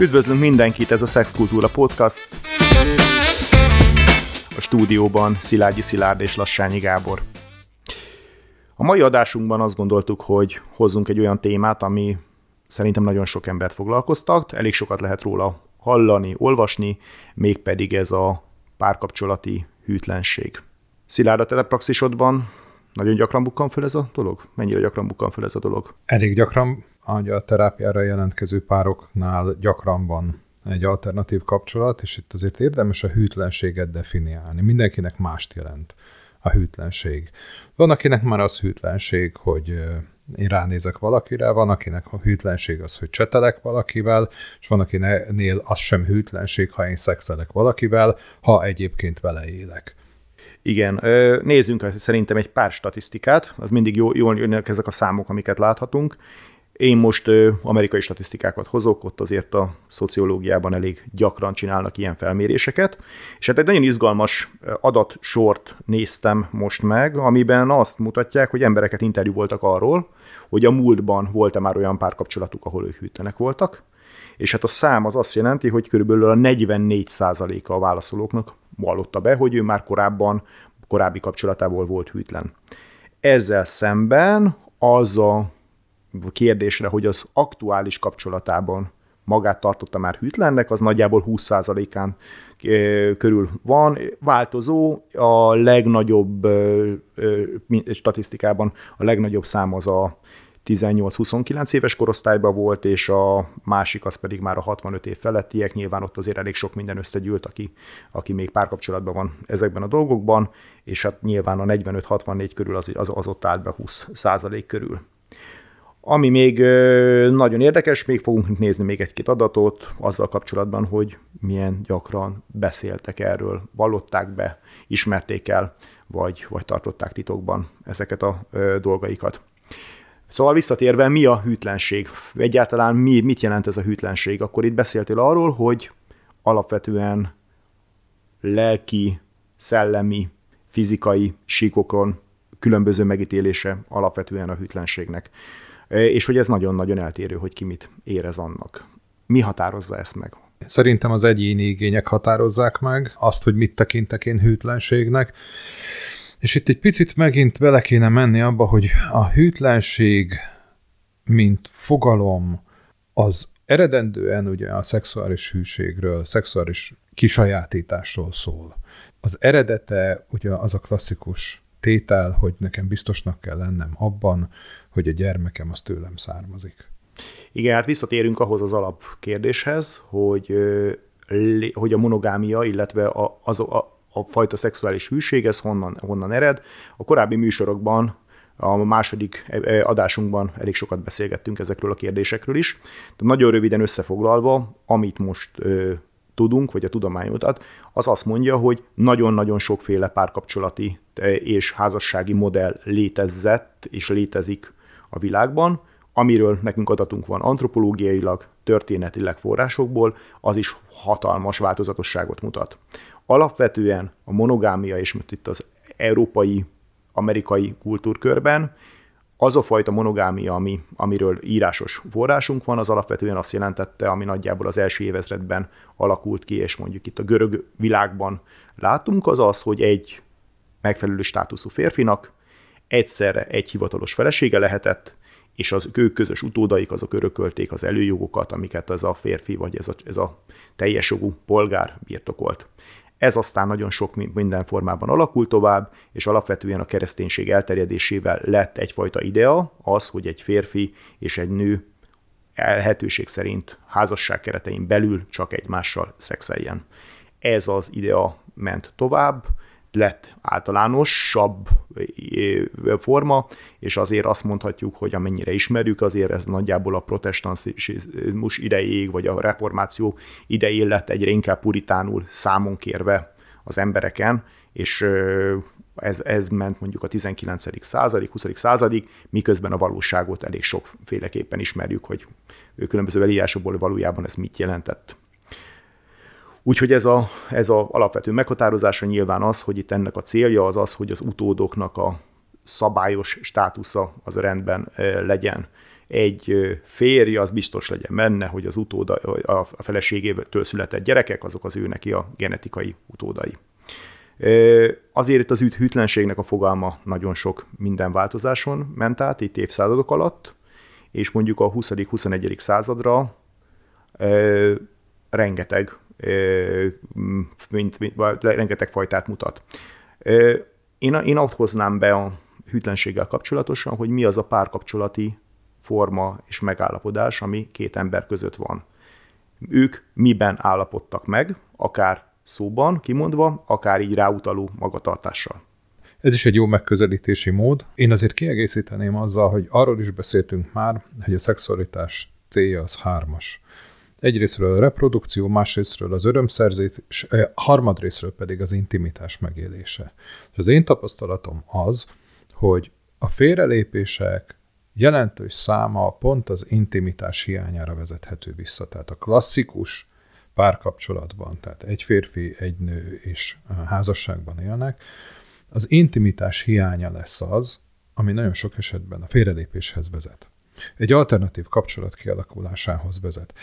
Üdvözlünk mindenkit, ez a Szexkultúra Podcast. A stúdióban Szilágyi Szilárd és Lassányi Gábor. A mai adásunkban azt gondoltuk, hogy hozzunk egy olyan témát, ami szerintem nagyon sok embert foglalkoztat, elég sokat lehet róla hallani, olvasni, mégpedig ez a párkapcsolati hűtlenség. Szilárd, a telepraxisodban nagyon gyakran bukkan fel ez a dolog? Mennyire gyakran bukkan fel ez a dolog? Elég gyakran, hogy a jelentkező pároknál gyakran van egy alternatív kapcsolat, és itt azért érdemes a hűtlenséget definiálni. Mindenkinek mást jelent a hűtlenség. Van, akinek már az hűtlenség, hogy én ránézek valakire, van, akinek a hűtlenség az, hogy csetelek valakivel, és van, akinél az sem hűtlenség, ha én szexelek valakivel, ha egyébként vele élek. Igen, nézzünk szerintem egy pár statisztikát, az mindig jó, jól jönnek ezek a számok, amiket láthatunk. Én most amerikai statisztikákat hozok, ott azért a szociológiában elég gyakran csinálnak ilyen felméréseket, és hát egy nagyon izgalmas adatsort néztem most meg, amiben azt mutatják, hogy embereket interjú voltak arról, hogy a múltban volt-e már olyan párkapcsolatuk, ahol ők hűtlenek voltak, és hát a szám az azt jelenti, hogy körülbelül a 44%-a a válaszolóknak vallotta be, hogy ő már korábban, korábbi kapcsolatából volt hűtlen. Ezzel szemben az a kérdésre, hogy az aktuális kapcsolatában magát tartotta már hűtlennek, az nagyjából 20%-án körül van. Változó, a legnagyobb statisztikában a legnagyobb szám az a 18-29 éves korosztályban volt, és a másik az pedig már a 65 év felettiek. Nyilván ott azért elég sok minden összegyűlt, aki, aki még párkapcsolatban van ezekben a dolgokban, és hát nyilván a 45-64 körül az, az, az ott állt be 20 százalék körül. Ami még nagyon érdekes, még fogunk nézni még egy-két adatot azzal kapcsolatban, hogy milyen gyakran beszéltek erről, vallották be, ismerték el, vagy, vagy tartották titokban ezeket a dolgaikat. Szóval visszatérve, mi a hűtlenség? Egyáltalán mi, mit jelent ez a hűtlenség? Akkor itt beszéltél arról, hogy alapvetően lelki, szellemi, fizikai síkokon különböző megítélése alapvetően a hűtlenségnek. És hogy ez nagyon-nagyon eltérő, hogy ki mit érez annak. Mi határozza ezt meg? Szerintem az egyéni igények határozzák meg azt, hogy mit tekintek én hűtlenségnek. És itt egy picit megint bele kéne menni abba, hogy a hűtlenség, mint fogalom, az eredendően ugye a szexuális hűségről, szexuális kisajátításról szól. Az eredete ugye az a klasszikus tétel, hogy nekem biztosnak kell lennem abban, hogy a gyermekem az tőlem származik. Igen, hát visszatérünk ahhoz az alapkérdéshez, hogy, hogy a monogámia, illetve az, a, a fajta szexuális hűség, ez honnan, honnan ered. A korábbi műsorokban a második e, e, adásunkban elég sokat beszélgettünk ezekről a kérdésekről is. De nagyon röviden összefoglalva, amit most tudunk, vagy a tudomány mutat, az azt mondja, hogy nagyon-nagyon sokféle párkapcsolati és házassági modell létezett és létezik a világban, amiről nekünk adatunk van antropológiailag, történetileg forrásokból, az is hatalmas változatosságot mutat. Alapvetően a monogámia, és itt az európai, amerikai kultúrkörben, az a fajta monogámia, ami, amiről írásos forrásunk van, az alapvetően azt jelentette, ami nagyjából az első évezredben alakult ki, és mondjuk itt a görög világban látunk, az az, hogy egy megfelelő státuszú férfinak egyszerre egy hivatalos felesége lehetett, és az ő közös utódaik azok örökölték az előjogokat, amiket ez a férfi vagy ez a, ez a teljes jogú polgár birtokolt. Ez aztán nagyon sok minden formában alakult tovább, és alapvetően a kereszténység elterjedésével lett egyfajta idea, az, hogy egy férfi és egy nő lehetőség szerint házasság keretein belül csak egymással szexeljen. Ez az idea ment tovább, lett általánosabb forma, és azért azt mondhatjuk, hogy amennyire ismerjük, azért ez nagyjából a protestantizmus idejéig, vagy a reformáció idején lett egyre inkább puritánul számon kérve az embereken, és ez, ez ment mondjuk a 19. századig, 20. századig, miközben a valóságot elég sokféleképpen ismerjük, hogy különböző elírásokból valójában ez mit jelentett. Úgyhogy ez a, ez a alapvető meghatározása nyilván az, hogy itt ennek a célja az az, hogy az utódoknak a szabályos státusza az rendben legyen. egy férj az biztos legyen benne, hogy az utóda, a feleségétől született gyerekek, azok az ő neki a genetikai utódai. Azért itt az hűtlenségnek a fogalma nagyon sok minden változáson ment át, itt évszázadok alatt, és mondjuk a 20.-21. századra rengeteg, mint, mint, rengeteg fajtát mutat. Én, én ott hoznám be a hűtlenséggel kapcsolatosan, hogy mi az a párkapcsolati forma és megállapodás, ami két ember között van. Ők miben állapodtak meg, akár szóban kimondva, akár így ráutaló magatartással. Ez is egy jó megközelítési mód. Én azért kiegészíteném azzal, hogy arról is beszéltünk már, hogy a szexualitás célja az hármas. Egyrésztről a reprodukció, másrésztről az örömszerzés, és harmadrésztről pedig az intimitás megélése. És az én tapasztalatom az, hogy a félrelépések jelentős száma pont az intimitás hiányára vezethető vissza. Tehát a klasszikus párkapcsolatban, tehát egy férfi, egy nő és házasságban élnek, az intimitás hiánya lesz az, ami nagyon sok esetben a félrelépéshez vezet. Egy alternatív kapcsolat kialakulásához vezet.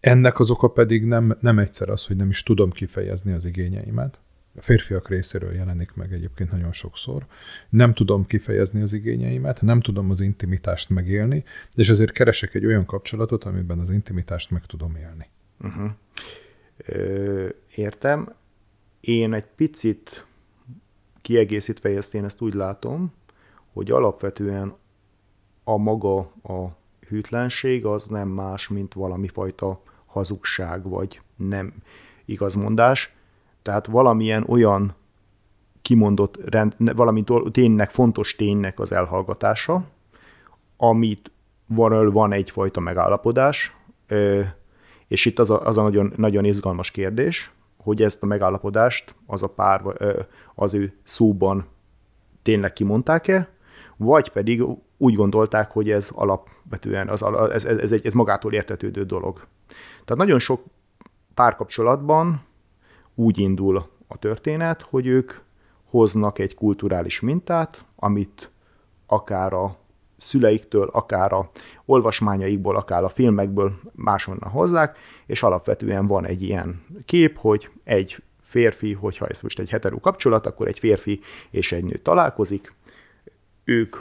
Ennek az oka pedig nem, nem egyszer az, hogy nem is tudom kifejezni az igényeimet, a férfiak részéről jelenik meg egyébként nagyon sokszor. Nem tudom kifejezni az igényeimet, nem tudom az intimitást megélni, és ezért keresek egy olyan kapcsolatot, amiben az intimitást meg tudom élni. Uh-huh. Ö, értem. Én egy picit kiegészítve ezt én ezt úgy látom, hogy alapvetően a maga a hűtlenség az nem más, mint valami fajta hazugság, vagy nem igazmondás. Tehát valamilyen olyan kimondott, rend, valami ténynek, fontos ténynek az elhallgatása, amit van, van egyfajta megállapodás, és itt az a, az a nagyon, nagyon izgalmas kérdés, hogy ezt a megállapodást az a pár az ő szóban tényleg kimondták-e, vagy pedig úgy gondolták, hogy ez alapvetően az, ez, ez, ez, egy, ez magától értetődő dolog. Tehát nagyon sok párkapcsolatban úgy indul a történet, hogy ők hoznak egy kulturális mintát, amit akár a szüleiktől, akár a olvasmányaikból, akár a filmekből máshonnan hozzák, és alapvetően van egy ilyen kép, hogy egy férfi, hogyha ez most egy heteró kapcsolat, akkor egy férfi és egy nő találkozik, ők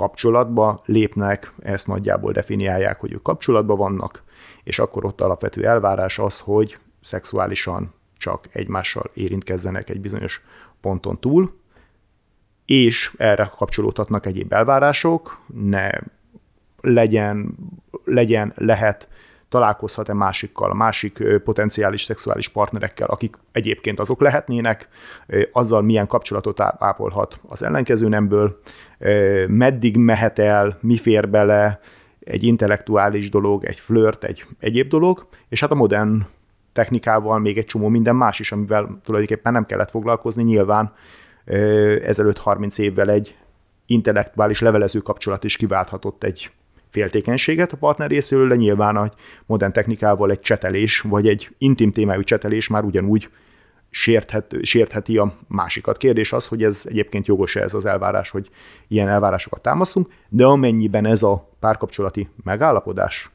kapcsolatba lépnek, ezt nagyjából definiálják, hogy ők kapcsolatban vannak, és akkor ott alapvető elvárás az, hogy szexuálisan csak egymással érintkezzenek egy bizonyos ponton túl, és erre kapcsolódhatnak egyéb elvárások, ne legyen, legyen, lehet, találkozhat-e másikkal, másik potenciális szexuális partnerekkel, akik egyébként azok lehetnének, azzal milyen kapcsolatot ápolhat az ellenkező nemből, meddig mehet el, mi fér bele, egy intellektuális dolog, egy flört, egy egyéb dolog, és hát a modern technikával még egy csomó minden más is, amivel tulajdonképpen nem kellett foglalkozni, nyilván ezelőtt 30 évvel egy intellektuális levelező kapcsolat is kiválthatott egy féltékenységet a partner részéről, de nyilván a modern technikával egy csetelés, vagy egy intim témájú csetelés már ugyanúgy sérthet, sértheti a másikat. Kérdés az, hogy ez egyébként jogos-e ez az elvárás, hogy ilyen elvárásokat támaszunk, de amennyiben ez a párkapcsolati megállapodás,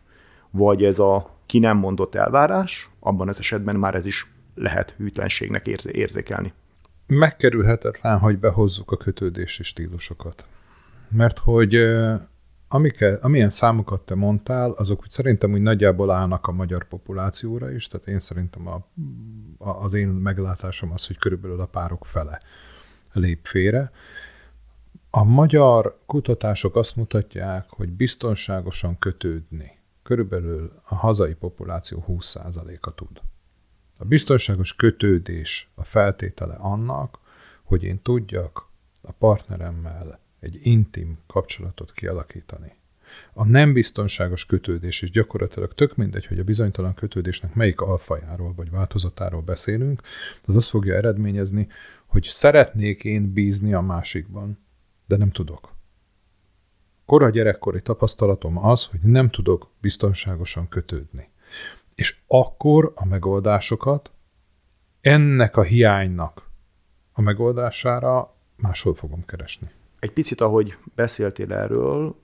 vagy ez a ki nem mondott elvárás, abban az esetben már ez is lehet hűtlenségnek érzékelni. Megkerülhetetlen, hogy behozzuk a kötődési stílusokat. Mert hogy amike, amilyen számokat te mondtál, azok úgy szerintem úgy nagyjából állnak a magyar populációra is, tehát én szerintem a, a, az én meglátásom az, hogy körülbelül a párok fele lép félre. A magyar kutatások azt mutatják, hogy biztonságosan kötődni körülbelül a hazai populáció 20%-a tud. A biztonságos kötődés a feltétele annak, hogy én tudjak a partneremmel egy intim kapcsolatot kialakítani. A nem biztonságos kötődés, és gyakorlatilag tök mindegy, hogy a bizonytalan kötődésnek melyik alfajáról vagy változatáról beszélünk, az azt fogja eredményezni, hogy szeretnék én bízni a másikban, de nem tudok. Kora gyerekkori tapasztalatom az, hogy nem tudok biztonságosan kötődni. És akkor a megoldásokat ennek a hiánynak a megoldására máshol fogom keresni. Egy picit, ahogy beszéltél erről,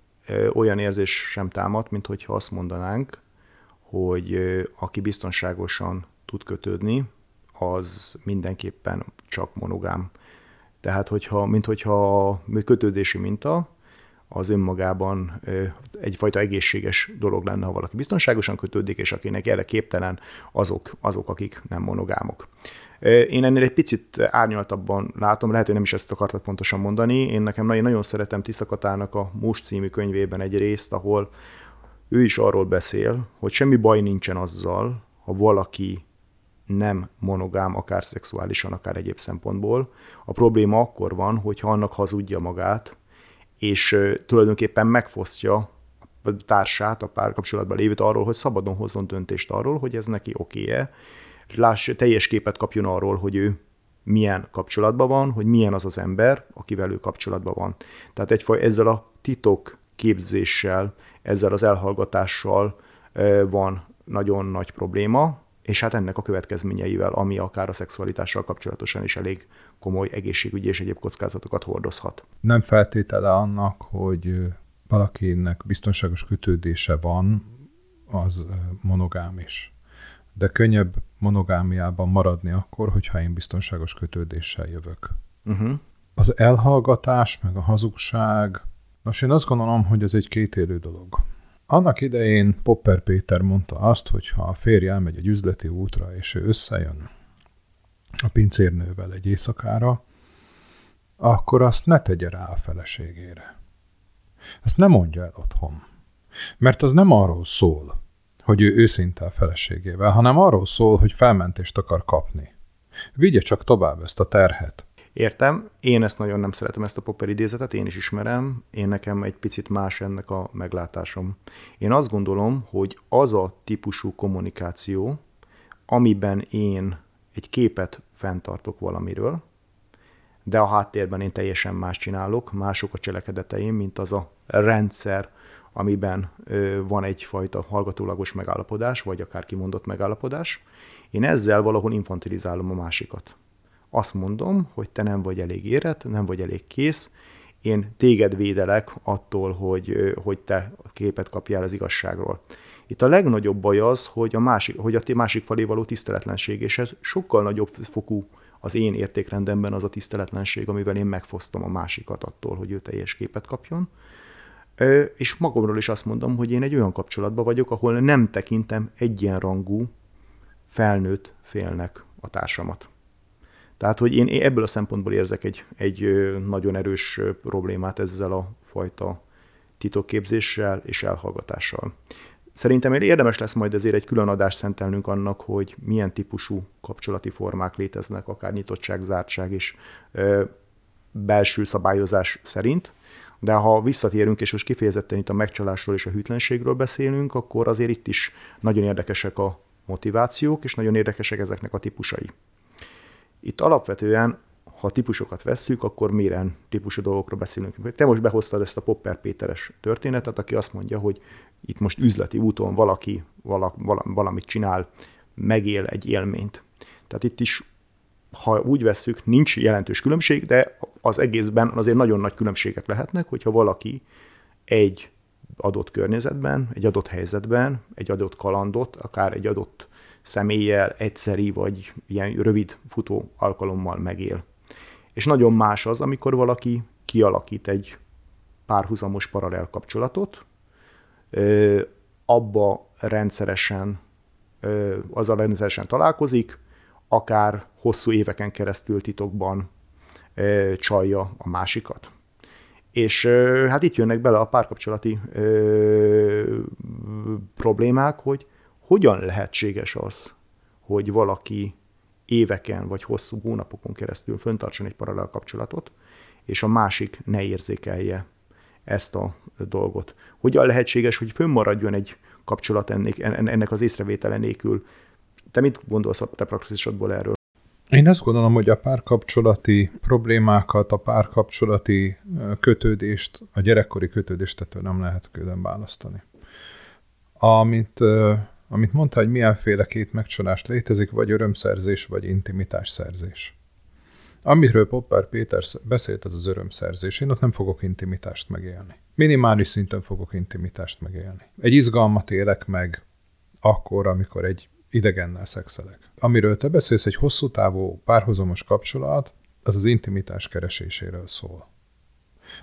olyan érzés sem támad, mint hogyha azt mondanánk, hogy aki biztonságosan tud kötődni, az mindenképpen csak monogám. Tehát, hogyha, mint hogyha a kötődési minta az önmagában egyfajta egészséges dolog lenne, ha valaki biztonságosan kötődik, és akinek erre képtelen, azok, azok akik nem monogámok. Én ennél egy picit árnyaltabban látom, lehet, hogy nem is ezt akartak pontosan mondani. Én nekem nagyon, nagyon szeretem Tiszakatának a Mus című könyvében egy részt, ahol ő is arról beszél, hogy semmi baj nincsen azzal, ha valaki nem monogám, akár szexuálisan, akár egyéb szempontból. A probléma akkor van, hogyha annak hazudja magát, és tulajdonképpen megfosztja a társát, a párkapcsolatban lévőt arról, hogy szabadon hozzon döntést arról, hogy ez neki oké-e, láss, teljes képet kapjon arról, hogy ő milyen kapcsolatban van, hogy milyen az az ember, akivel ő kapcsolatban van. Tehát egyfajta ezzel a titok képzéssel, ezzel az elhallgatással van nagyon nagy probléma, és hát ennek a következményeivel, ami akár a szexualitással kapcsolatosan is elég komoly egészségügyi és egyéb kockázatokat hordozhat. Nem feltétele annak, hogy valakinek biztonságos kötődése van, az monogám is. De könnyebb monogámiában maradni akkor, hogyha én biztonságos kötődéssel jövök. Uh-huh. Az elhallgatás, meg a hazugság, most én azt gondolom, hogy ez egy kétélő dolog. Annak idején Popper Péter mondta azt, hogy ha a férj elmegy egy üzleti útra, és ő összejön a pincérnővel egy éjszakára, akkor azt ne tegye rá a feleségére. Ezt nem mondja el otthon. Mert az nem arról szól, hogy ő őszinte a feleségével, hanem arról szól, hogy felmentést akar kapni. Vigye csak tovább ezt a terhet. Értem, én ezt nagyon nem szeretem, ezt a Popper idézetet, én is ismerem, én nekem egy picit más ennek a meglátásom. Én azt gondolom, hogy az a típusú kommunikáció, amiben én egy képet fenntartok valamiről, de a háttérben én teljesen más csinálok, mások a cselekedeteim, mint az a rendszer, amiben van egyfajta hallgatólagos megállapodás, vagy akár kimondott megállapodás. Én ezzel valahol infantilizálom a másikat azt mondom, hogy te nem vagy elég érett, nem vagy elég kész, én téged védelek attól, hogy, hogy te képet kapjál az igazságról. Itt a legnagyobb baj az, hogy a másik, hogy a másik felé való tiszteletlenség, és ez sokkal nagyobb fokú az én értékrendemben az a tiszteletlenség, amivel én megfosztom a másikat attól, hogy ő teljes képet kapjon. És magamról is azt mondom, hogy én egy olyan kapcsolatban vagyok, ahol nem tekintem egyenrangú felnőtt félnek a társamat. Tehát, hogy én ebből a szempontból érzek egy, egy nagyon erős problémát ezzel a fajta titokképzéssel és elhallgatással. Szerintem érdemes lesz majd ezért egy külön adást szentelnünk annak, hogy milyen típusú kapcsolati formák léteznek, akár nyitottság, zártság és ö, belső szabályozás szerint. De ha visszatérünk, és most kifejezetten itt a megcsalásról és a hűtlenségről beszélünk, akkor azért itt is nagyon érdekesek a motivációk, és nagyon érdekesek ezeknek a típusai. Itt alapvetően, ha típusokat vesszük, akkor milyen típusú dolgokról beszélünk. Te most behoztad ezt a Popper Péteres történetet, aki azt mondja, hogy itt most üzleti úton valaki vala, vala, valamit csinál, megél egy élményt. Tehát itt is, ha úgy vesszük, nincs jelentős különbség, de az egészben azért nagyon nagy különbségek lehetnek, hogyha valaki egy adott környezetben, egy adott helyzetben, egy adott kalandot, akár egy adott személlyel egyszeri vagy ilyen rövid futó alkalommal megél. És nagyon más az, amikor valaki kialakít egy párhuzamos paralel kapcsolatot, abba rendszeresen, azzal rendszeresen találkozik, akár hosszú éveken keresztül titokban csalja a másikat. És hát itt jönnek bele a párkapcsolati problémák, hogy hogyan lehetséges az, hogy valaki éveken vagy hosszú hónapokon keresztül föntartson egy paralel kapcsolatot, és a másik ne érzékelje ezt a dolgot. Hogyan lehetséges, hogy fönnmaradjon egy kapcsolat ennek, ennek az észrevétele nélkül? Te mit gondolsz a te praxisodból erről? Én azt gondolom, hogy a párkapcsolati problémákat, a párkapcsolati kötődést, a gyerekkori kötődést ettől nem lehet külön választani. Amit amit mondta, hogy milyenféle két megcsalást létezik, vagy örömszerzés, vagy intimitás szerzés. Amiről Popper Péter beszélt, az az örömszerzés. Én ott nem fogok intimitást megélni. Minimális szinten fogok intimitást megélni. Egy izgalmat élek meg akkor, amikor egy idegennel szexelek. Amiről te beszélsz, egy hosszú távú párhuzamos kapcsolat, az az intimitás kereséséről szól.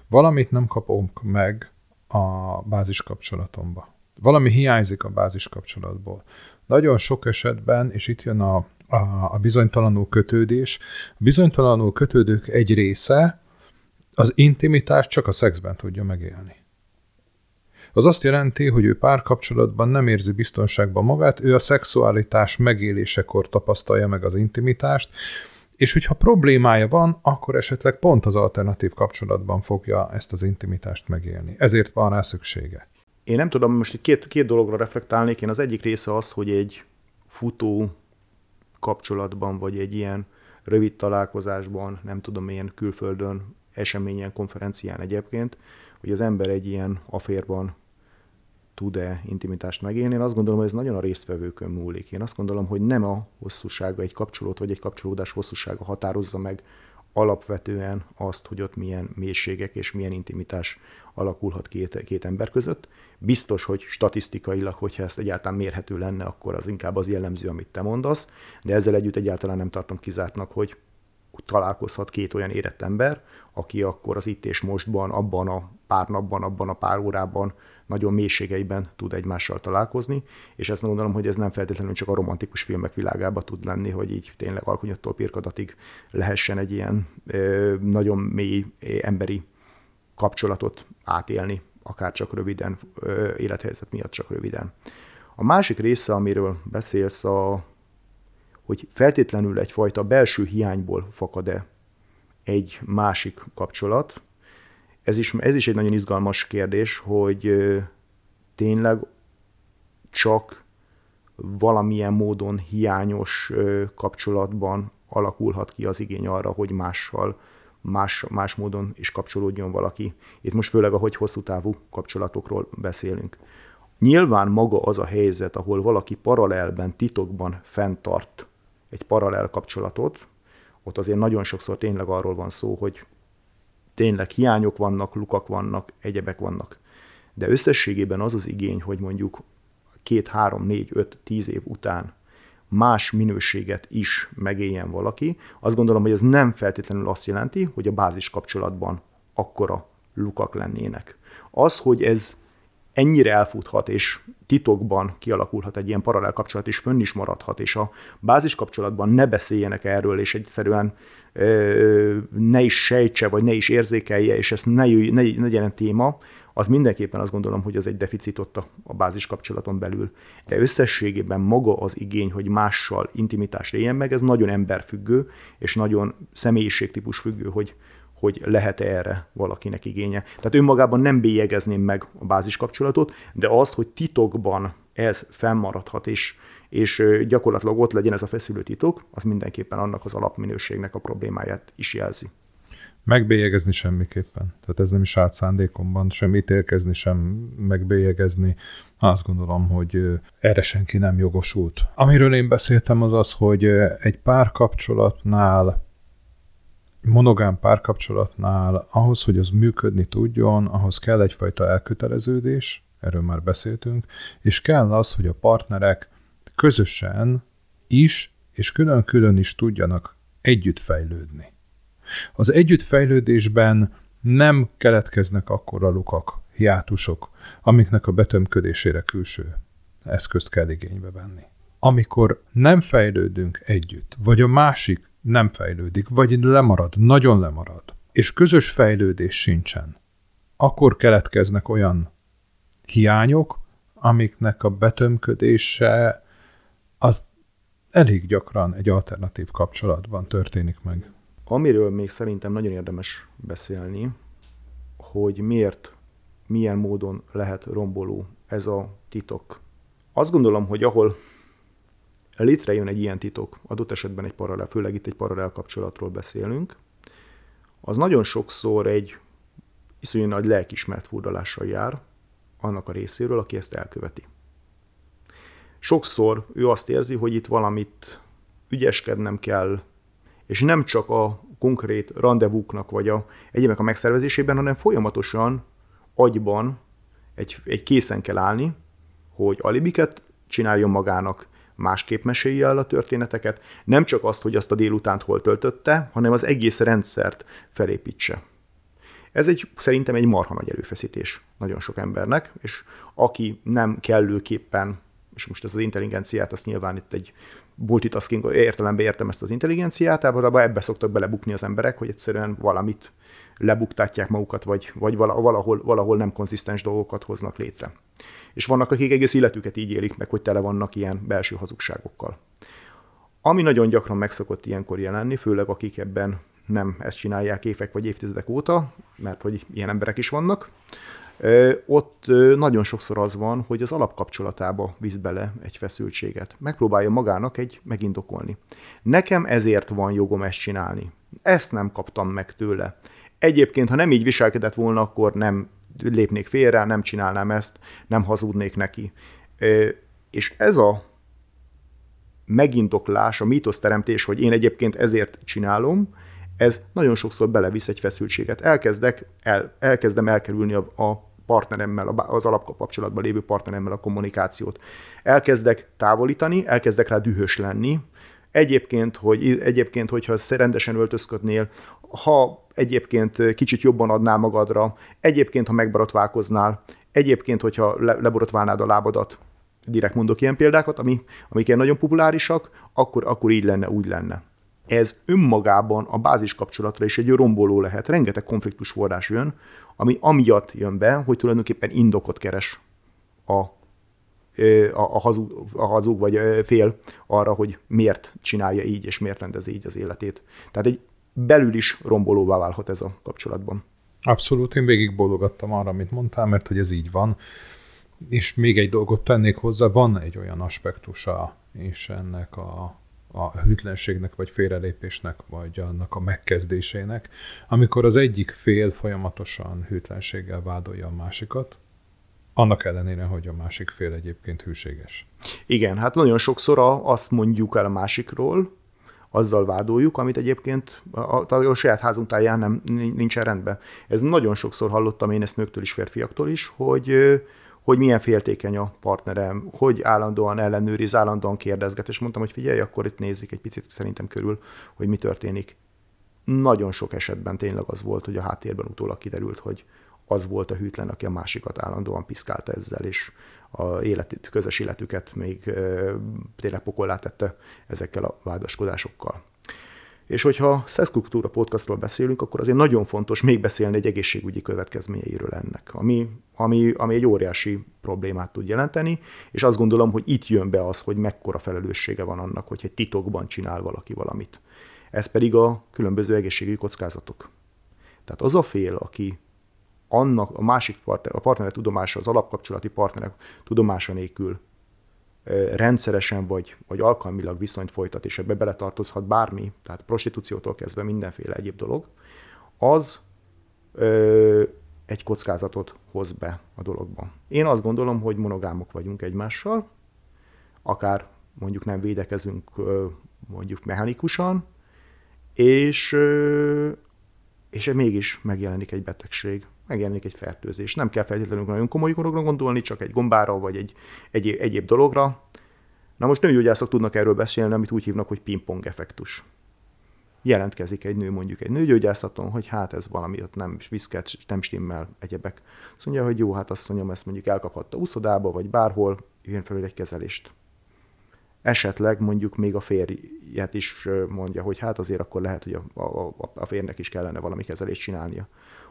Valamit nem kapunk meg a bázis kapcsolatomba. Valami hiányzik a bázis kapcsolatból. Nagyon sok esetben, és itt jön a, a, a bizonytalanul kötődés, a bizonytalanul kötődők egy része az intimitást csak a szexben tudja megélni. Az azt jelenti, hogy ő párkapcsolatban nem érzi biztonságban magát, ő a szexualitás megélésekor tapasztalja meg az intimitást, és hogyha problémája van, akkor esetleg pont az alternatív kapcsolatban fogja ezt az intimitást megélni. Ezért van rá szüksége. Én nem tudom, most itt két, két dologra reflektálnék. Én az egyik része az, hogy egy futó kapcsolatban, vagy egy ilyen rövid találkozásban, nem tudom milyen külföldön, eseményen, konferencián egyébként, hogy az ember egy ilyen aférban tud-e intimitást megélni. Én azt gondolom, hogy ez nagyon a résztvevőkön múlik. Én azt gondolom, hogy nem a hosszúsága egy kapcsolót, vagy egy kapcsolódás hosszúsága határozza meg alapvetően azt, hogy ott milyen mélységek és milyen intimitás alakulhat két, két ember között. Biztos, hogy statisztikailag, hogyha ezt egyáltalán mérhető lenne, akkor az inkább az jellemző, amit te mondasz, de ezzel együtt egyáltalán nem tartom kizártnak, hogy találkozhat két olyan érett ember, aki akkor az itt és mostban, abban a pár napban, abban a pár órában nagyon mélységeiben tud egymással találkozni, és ezt gondolom, hogy ez nem feltétlenül csak a romantikus filmek világában tud lenni, hogy így tényleg alkonyattól pirkadatig lehessen egy ilyen ö, nagyon mély emberi kapcsolatot átélni, akár csak röviden, ö, élethelyzet miatt csak röviden. A másik része, amiről beszélsz, a, hogy feltétlenül egyfajta belső hiányból fakad-e egy másik kapcsolat, ez is, ez is egy nagyon izgalmas kérdés, hogy tényleg csak valamilyen módon hiányos kapcsolatban alakulhat ki az igény arra, hogy mással, más, más módon is kapcsolódjon valaki. Itt most főleg a hogy hosszú távú kapcsolatokról beszélünk. Nyilván maga az a helyzet, ahol valaki paralelben, titokban fenntart egy paralel kapcsolatot, ott azért nagyon sokszor tényleg arról van szó, hogy tényleg hiányok vannak, lukak vannak, egyebek vannak. De összességében az az igény, hogy mondjuk két, három, négy, öt, tíz év után más minőséget is megéljen valaki, azt gondolom, hogy ez nem feltétlenül azt jelenti, hogy a bázis kapcsolatban akkora lukak lennének. Az, hogy ez ennyire elfuthat, és titokban kialakulhat egy ilyen paralel kapcsolat, és fönn is maradhat, és a bázis kapcsolatban ne beszéljenek erről, és egyszerűen ö, ne is sejtse, vagy ne is érzékelje, és ezt ne, jöjj, ne, ne legyen téma, az mindenképpen azt gondolom, hogy az egy deficit ott a, a bázis kapcsolaton belül. De összességében maga az igény, hogy mással intimitást éljen meg, ez nagyon emberfüggő, és nagyon személyiségtípus függő, hogy, hogy lehet-e erre valakinek igénye. Tehát önmagában nem bélyegezném meg a bázis kapcsolatot, de azt, hogy titokban ez fennmaradhat, és, és gyakorlatilag ott legyen ez a feszülő titok, az mindenképpen annak az alapminőségnek a problémáját is jelzi. Megbélyegezni semmiképpen. Tehát ez nem is állt szándékomban, sem ítélkezni, sem megbélyegezni. Azt gondolom, hogy erre senki nem jogosult. Amiről én beszéltem az az, hogy egy párkapcsolatnál monogám párkapcsolatnál ahhoz, hogy az működni tudjon, ahhoz kell egyfajta elköteleződés, erről már beszéltünk, és kell az, hogy a partnerek közösen is és külön-külön is tudjanak együtt fejlődni. Az együttfejlődésben nem keletkeznek akkora lukak, hiátusok, amiknek a betömködésére külső eszközt kell igénybe venni. Amikor nem fejlődünk együtt, vagy a másik nem fejlődik, vagy lemarad, nagyon lemarad, és közös fejlődés sincsen, akkor keletkeznek olyan hiányok, amiknek a betömködése az elég gyakran egy alternatív kapcsolatban történik meg. Amiről még szerintem nagyon érdemes beszélni, hogy miért, milyen módon lehet romboló ez a titok. Azt gondolom, hogy ahol létrejön egy ilyen titok, adott esetben egy paralel, főleg itt egy paralel kapcsolatról beszélünk, az nagyon sokszor egy iszonyú nagy lelkismert furdalással jár annak a részéről, aki ezt elköveti. Sokszor ő azt érzi, hogy itt valamit ügyeskednem kell, és nem csak a konkrét rendezvúknak, vagy a egyébek a megszervezésében, hanem folyamatosan agyban egy, egy készen kell állni, hogy alibiket csináljon magának, másképp mesélje el a történeteket, nem csak azt, hogy azt a délutánt hol töltötte, hanem az egész rendszert felépítse. Ez egy, szerintem egy marha nagy erőfeszítés nagyon sok embernek, és aki nem kellőképpen, és most ez az intelligenciát, azt nyilván itt egy multitasking értelemben értem ezt az intelligenciát, általában ebbe szoktak belebukni az emberek, hogy egyszerűen valamit lebuktatják magukat, vagy, vagy valahol, valahol nem konzisztens dolgokat hoznak létre. És vannak, akik egész életüket így élik meg, hogy tele vannak ilyen belső hazugságokkal. Ami nagyon gyakran megszokott ilyenkor jelenni, főleg akik ebben nem ezt csinálják évek vagy évtizedek óta, mert hogy ilyen emberek is vannak, ott nagyon sokszor az van, hogy az alapkapcsolatába visz bele egy feszültséget. Megpróbálja magának egy megindokolni. Nekem ezért van jogom ezt csinálni. Ezt nem kaptam meg tőle. Egyébként, ha nem így viselkedett volna, akkor nem lépnék félre, nem csinálnám ezt, nem hazudnék neki. És ez a megindoklás, a mítoszteremtés, hogy én egyébként ezért csinálom, ez nagyon sokszor belevisz egy feszültséget. Elkezdek, el, elkezdem elkerülni a, a partneremmel, az alapkapcsolatban lévő partneremmel a kommunikációt. Elkezdek távolítani, elkezdek rá dühös lenni. Egyébként, hogy, egyébként hogyha rendesen öltözködnél, ha egyébként kicsit jobban adnál magadra, egyébként, ha megborotválkoznál, egyébként, hogyha le, leborotválnád a lábadat, direkt mondok ilyen példákat, ami, amik ilyen nagyon populárisak, akkor, akkor így lenne, úgy lenne. Ez önmagában a bázis kapcsolatra is egy romboló lehet. Rengeteg konfliktus forrás jön, ami amiatt jön be, hogy tulajdonképpen indokot keres a, a, a, hazug, a hazug vagy fél arra, hogy miért csinálja így, és miért rendezi így az életét. Tehát egy belül is rombolóvá válhat ez a kapcsolatban. Abszolút, én végig bólogattam arra, amit mondtál, mert hogy ez így van. És még egy dolgot tennék hozzá, van egy olyan aspektusa és ennek a, a hűtlenségnek, vagy félrelépésnek, vagy annak a megkezdésének, amikor az egyik fél folyamatosan hűtlenséggel vádolja a másikat, annak ellenére, hogy a másik fél egyébként hűséges. Igen, hát nagyon sokszor azt mondjuk el a másikról, azzal vádoljuk, amit egyébként a, a, a saját házunk táján nem, nincsen rendben. Ez nagyon sokszor hallottam én ezt nőktől is, férfiaktól is, hogy hogy milyen féltékeny a partnerem, hogy állandóan ellenőriz, állandóan kérdezget, és mondtam, hogy figyelj, akkor itt nézzük egy picit szerintem körül, hogy mi történik. Nagyon sok esetben tényleg az volt, hogy a háttérben utólag kiderült, hogy az volt a hűtlen, aki a másikat állandóan piszkálta ezzel, és a életük, közös életüket még tényleg pokollá tette ezekkel a vádaskodásokkal. És hogyha Szeszkultúra podcastról beszélünk, akkor azért nagyon fontos még beszélni egy egészségügyi következményeiről ennek, ami, ami, ami egy óriási problémát tud jelenteni, és azt gondolom, hogy itt jön be az, hogy mekkora felelőssége van annak, hogy egy titokban csinál valaki valamit. Ez pedig a különböző egészségügyi kockázatok. Tehát az a fél, aki annak a másik partner, a partnerek tudomása, az alapkapcsolati partnerek tudomása nélkül rendszeresen vagy, vagy alkalmilag viszonyt folytat, és ebbe beletartozhat bármi, tehát prostitúciótól kezdve mindenféle egyéb dolog, az ö, egy kockázatot hoz be a dologba. Én azt gondolom, hogy monogámok vagyunk egymással, akár mondjuk nem védekezünk mondjuk mechanikusan, és, és mégis megjelenik egy betegség, megjelenik egy fertőzés. Nem kell feltétlenül nagyon komoly dologra gondolni, csak egy gombára vagy egy egyéb, egyéb dologra. Na most nőgyógyászok tudnak erről beszélni, amit úgy hívnak, hogy pingpong effektus. Jelentkezik egy nő mondjuk egy nőgyógyászaton, hogy hát ez valami ott nem viszket, nem stimmel, egyebek. Azt mondja, hogy jó, hát azt mondjam, ezt mondjuk elkaphatta uszodába, vagy bárhol, jön felül egy kezelést. Esetleg mondjuk még a férjet is mondja, hogy hát azért akkor lehet, hogy a, a, a férnek is kellene valami kezelést csinálnia.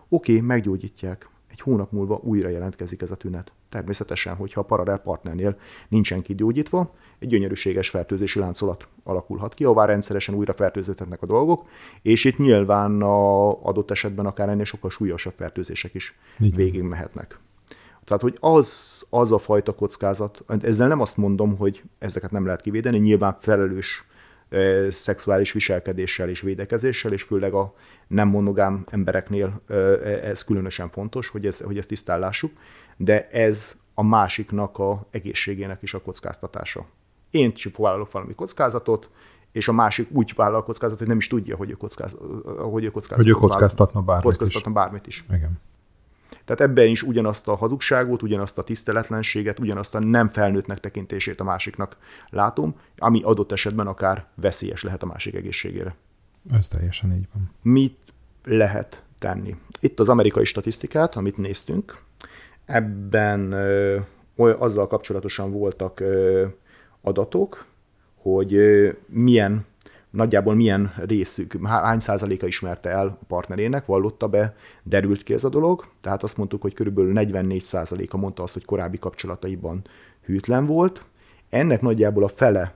Oké, okay, meggyógyítják. Egy hónap múlva újra jelentkezik ez a tünet. Természetesen, hogyha a paralel partnernél nincsen kigyógyítva, egy gyönyörűséges fertőzési láncolat alakulhat ki, ahová rendszeresen újra fertőződhetnek a dolgok, és itt nyilván a adott esetben akár ennél sokkal súlyosabb fertőzések is Igen. végig mehetnek. Tehát, hogy az, az a fajta kockázat, ezzel nem azt mondom, hogy ezeket nem lehet kivédeni, nyilván felelős szexuális viselkedéssel és védekezéssel, és főleg a nem monogám embereknél ez különösen fontos, hogy, ez, hogy ezt tisztállásuk, de ez a másiknak a egészségének is a kockáztatása. Én vállalok valami kockázatot, és a másik úgy vállal kockázatot, hogy nem is tudja, hogy ő, kockáz, hogy ő kockáztatna, hogy ő kockáztatna bármit, kockáztatna is. bármit is. Igen. Tehát ebben is ugyanazt a hazugságot, ugyanazt a tiszteletlenséget, ugyanazt a nem felnőttnek tekintését a másiknak látom, ami adott esetben akár veszélyes lehet a másik egészségére. Ez teljesen így van. Mit lehet tenni? Itt az amerikai statisztikát, amit néztünk, ebben ö, azzal kapcsolatosan voltak ö, adatok, hogy ö, milyen nagyjából milyen részük, hány százaléka ismerte el a partnerének, vallotta be, derült ki ez a dolog. Tehát azt mondtuk, hogy körülbelül 44 százaléka mondta azt, hogy korábbi kapcsolataiban hűtlen volt. Ennek nagyjából a fele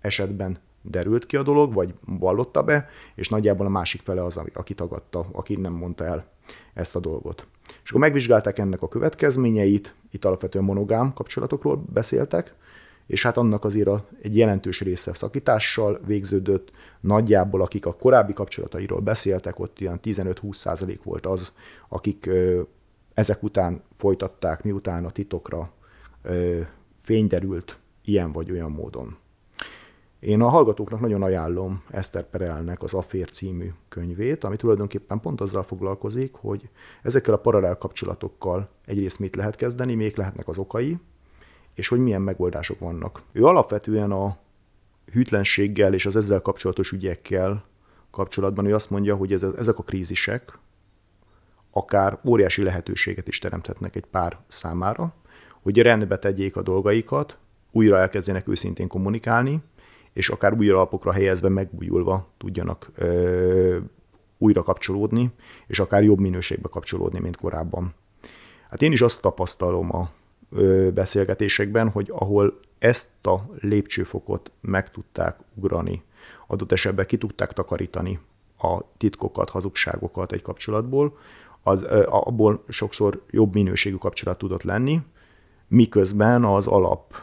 esetben derült ki a dolog, vagy vallotta be, és nagyjából a másik fele az, aki tagadta, aki nem mondta el ezt a dolgot. És akkor megvizsgálták ennek a következményeit, itt alapvetően monogám kapcsolatokról beszéltek, és hát annak azért a, egy jelentős része szakítással végződött. Nagyjából, akik a korábbi kapcsolatairól beszéltek, ott ilyen 15-20 százalék volt az, akik ö, ezek után folytatták, miután a titokra ö, fény derült ilyen vagy olyan módon. Én a hallgatóknak nagyon ajánlom Eszter Perelnek az Affér című könyvét, ami tulajdonképpen pont azzal foglalkozik, hogy ezekkel a paralel kapcsolatokkal egyrészt mit lehet kezdeni, még lehetnek az okai, és hogy milyen megoldások vannak. Ő alapvetően a hűtlenséggel és az ezzel kapcsolatos ügyekkel kapcsolatban ő azt mondja, hogy ez, ezek a krízisek akár óriási lehetőséget is teremthetnek egy pár számára, hogy rendbe tegyék a dolgaikat, újra elkezdjenek őszintén kommunikálni, és akár újra alapokra helyezve, megújulva tudjanak ö, újra kapcsolódni, és akár jobb minőségbe kapcsolódni, mint korábban. Hát én is azt tapasztalom a beszélgetésekben, hogy ahol ezt a lépcsőfokot meg tudták ugrani, adott esetben ki tudták takarítani a titkokat, hazugságokat egy kapcsolatból, az, abból sokszor jobb minőségű kapcsolat tudott lenni, miközben az alap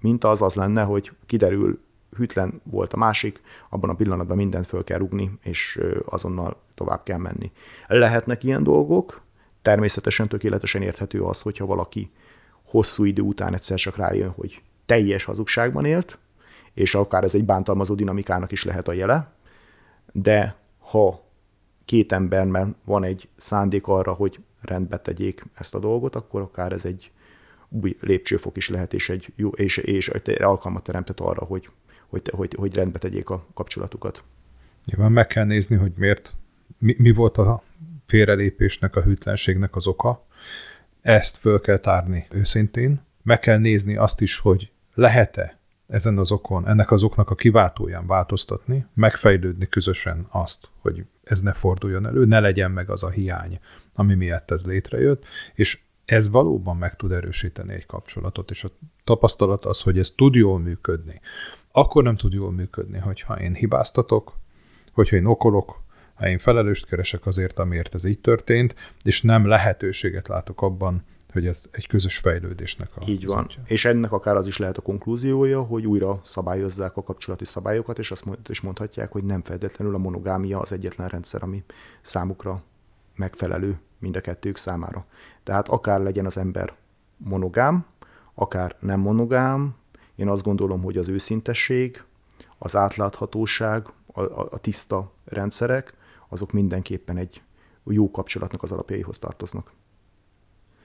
minta az az lenne, hogy kiderül, hűtlen volt a másik, abban a pillanatban mindent föl kell rugni, és azonnal tovább kell menni. Lehetnek ilyen dolgok, Természetesen tökéletesen érthető az, hogyha valaki hosszú idő után egyszer csak rájön, hogy teljes hazugságban élt, és akár ez egy bántalmazó dinamikának is lehet a jele, de ha két emberben van egy szándék arra, hogy rendbe tegyék ezt a dolgot, akkor akár ez egy új lépcsőfok is lehet, és, egy jó, és, és alkalmat teremtett arra, hogy, hogy, hogy, hogy rendbe tegyék a kapcsolatukat. Nyilván meg kell nézni, hogy miért, mi, mi volt a félrelépésnek, a hűtlenségnek az oka. Ezt föl kell tárni őszintén. Meg kell nézni azt is, hogy lehet-e ezen az okon, ennek az oknak a kiváltóján változtatni, megfejlődni közösen azt, hogy ez ne forduljon elő, ne legyen meg az a hiány, ami miatt ez létrejött, és ez valóban meg tud erősíteni egy kapcsolatot, és a tapasztalat az, hogy ez tud jól működni. Akkor nem tud jól működni, hogyha én hibáztatok, hogyha én okolok, ha én felelőst keresek azért, amiért ez így történt, és nem lehetőséget látok abban, hogy ez egy közös fejlődésnek a Így van. Útja. És ennek akár az is lehet a konklúziója, hogy újra szabályozzák a kapcsolati szabályokat, és azt is mondhatják, hogy nem feltétlenül a monogámia az egyetlen rendszer, ami számukra megfelelő mind a kettők számára. Tehát akár legyen az ember monogám, akár nem monogám, én azt gondolom, hogy az őszintesség, az átláthatóság, a, a, a tiszta rendszerek, azok mindenképpen egy jó kapcsolatnak az alapjaihoz tartoznak.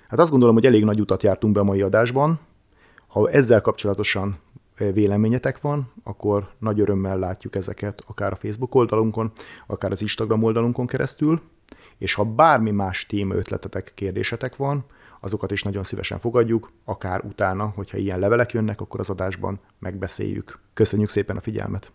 Hát azt gondolom, hogy elég nagy utat jártunk be a mai adásban. Ha ezzel kapcsolatosan eh, véleményetek van, akkor nagy örömmel látjuk ezeket akár a Facebook oldalunkon, akár az Instagram oldalunkon keresztül, és ha bármi más téma ötletetek, kérdésetek van, azokat is nagyon szívesen fogadjuk, akár utána, hogyha ilyen levelek jönnek, akkor az adásban megbeszéljük. Köszönjük szépen a figyelmet!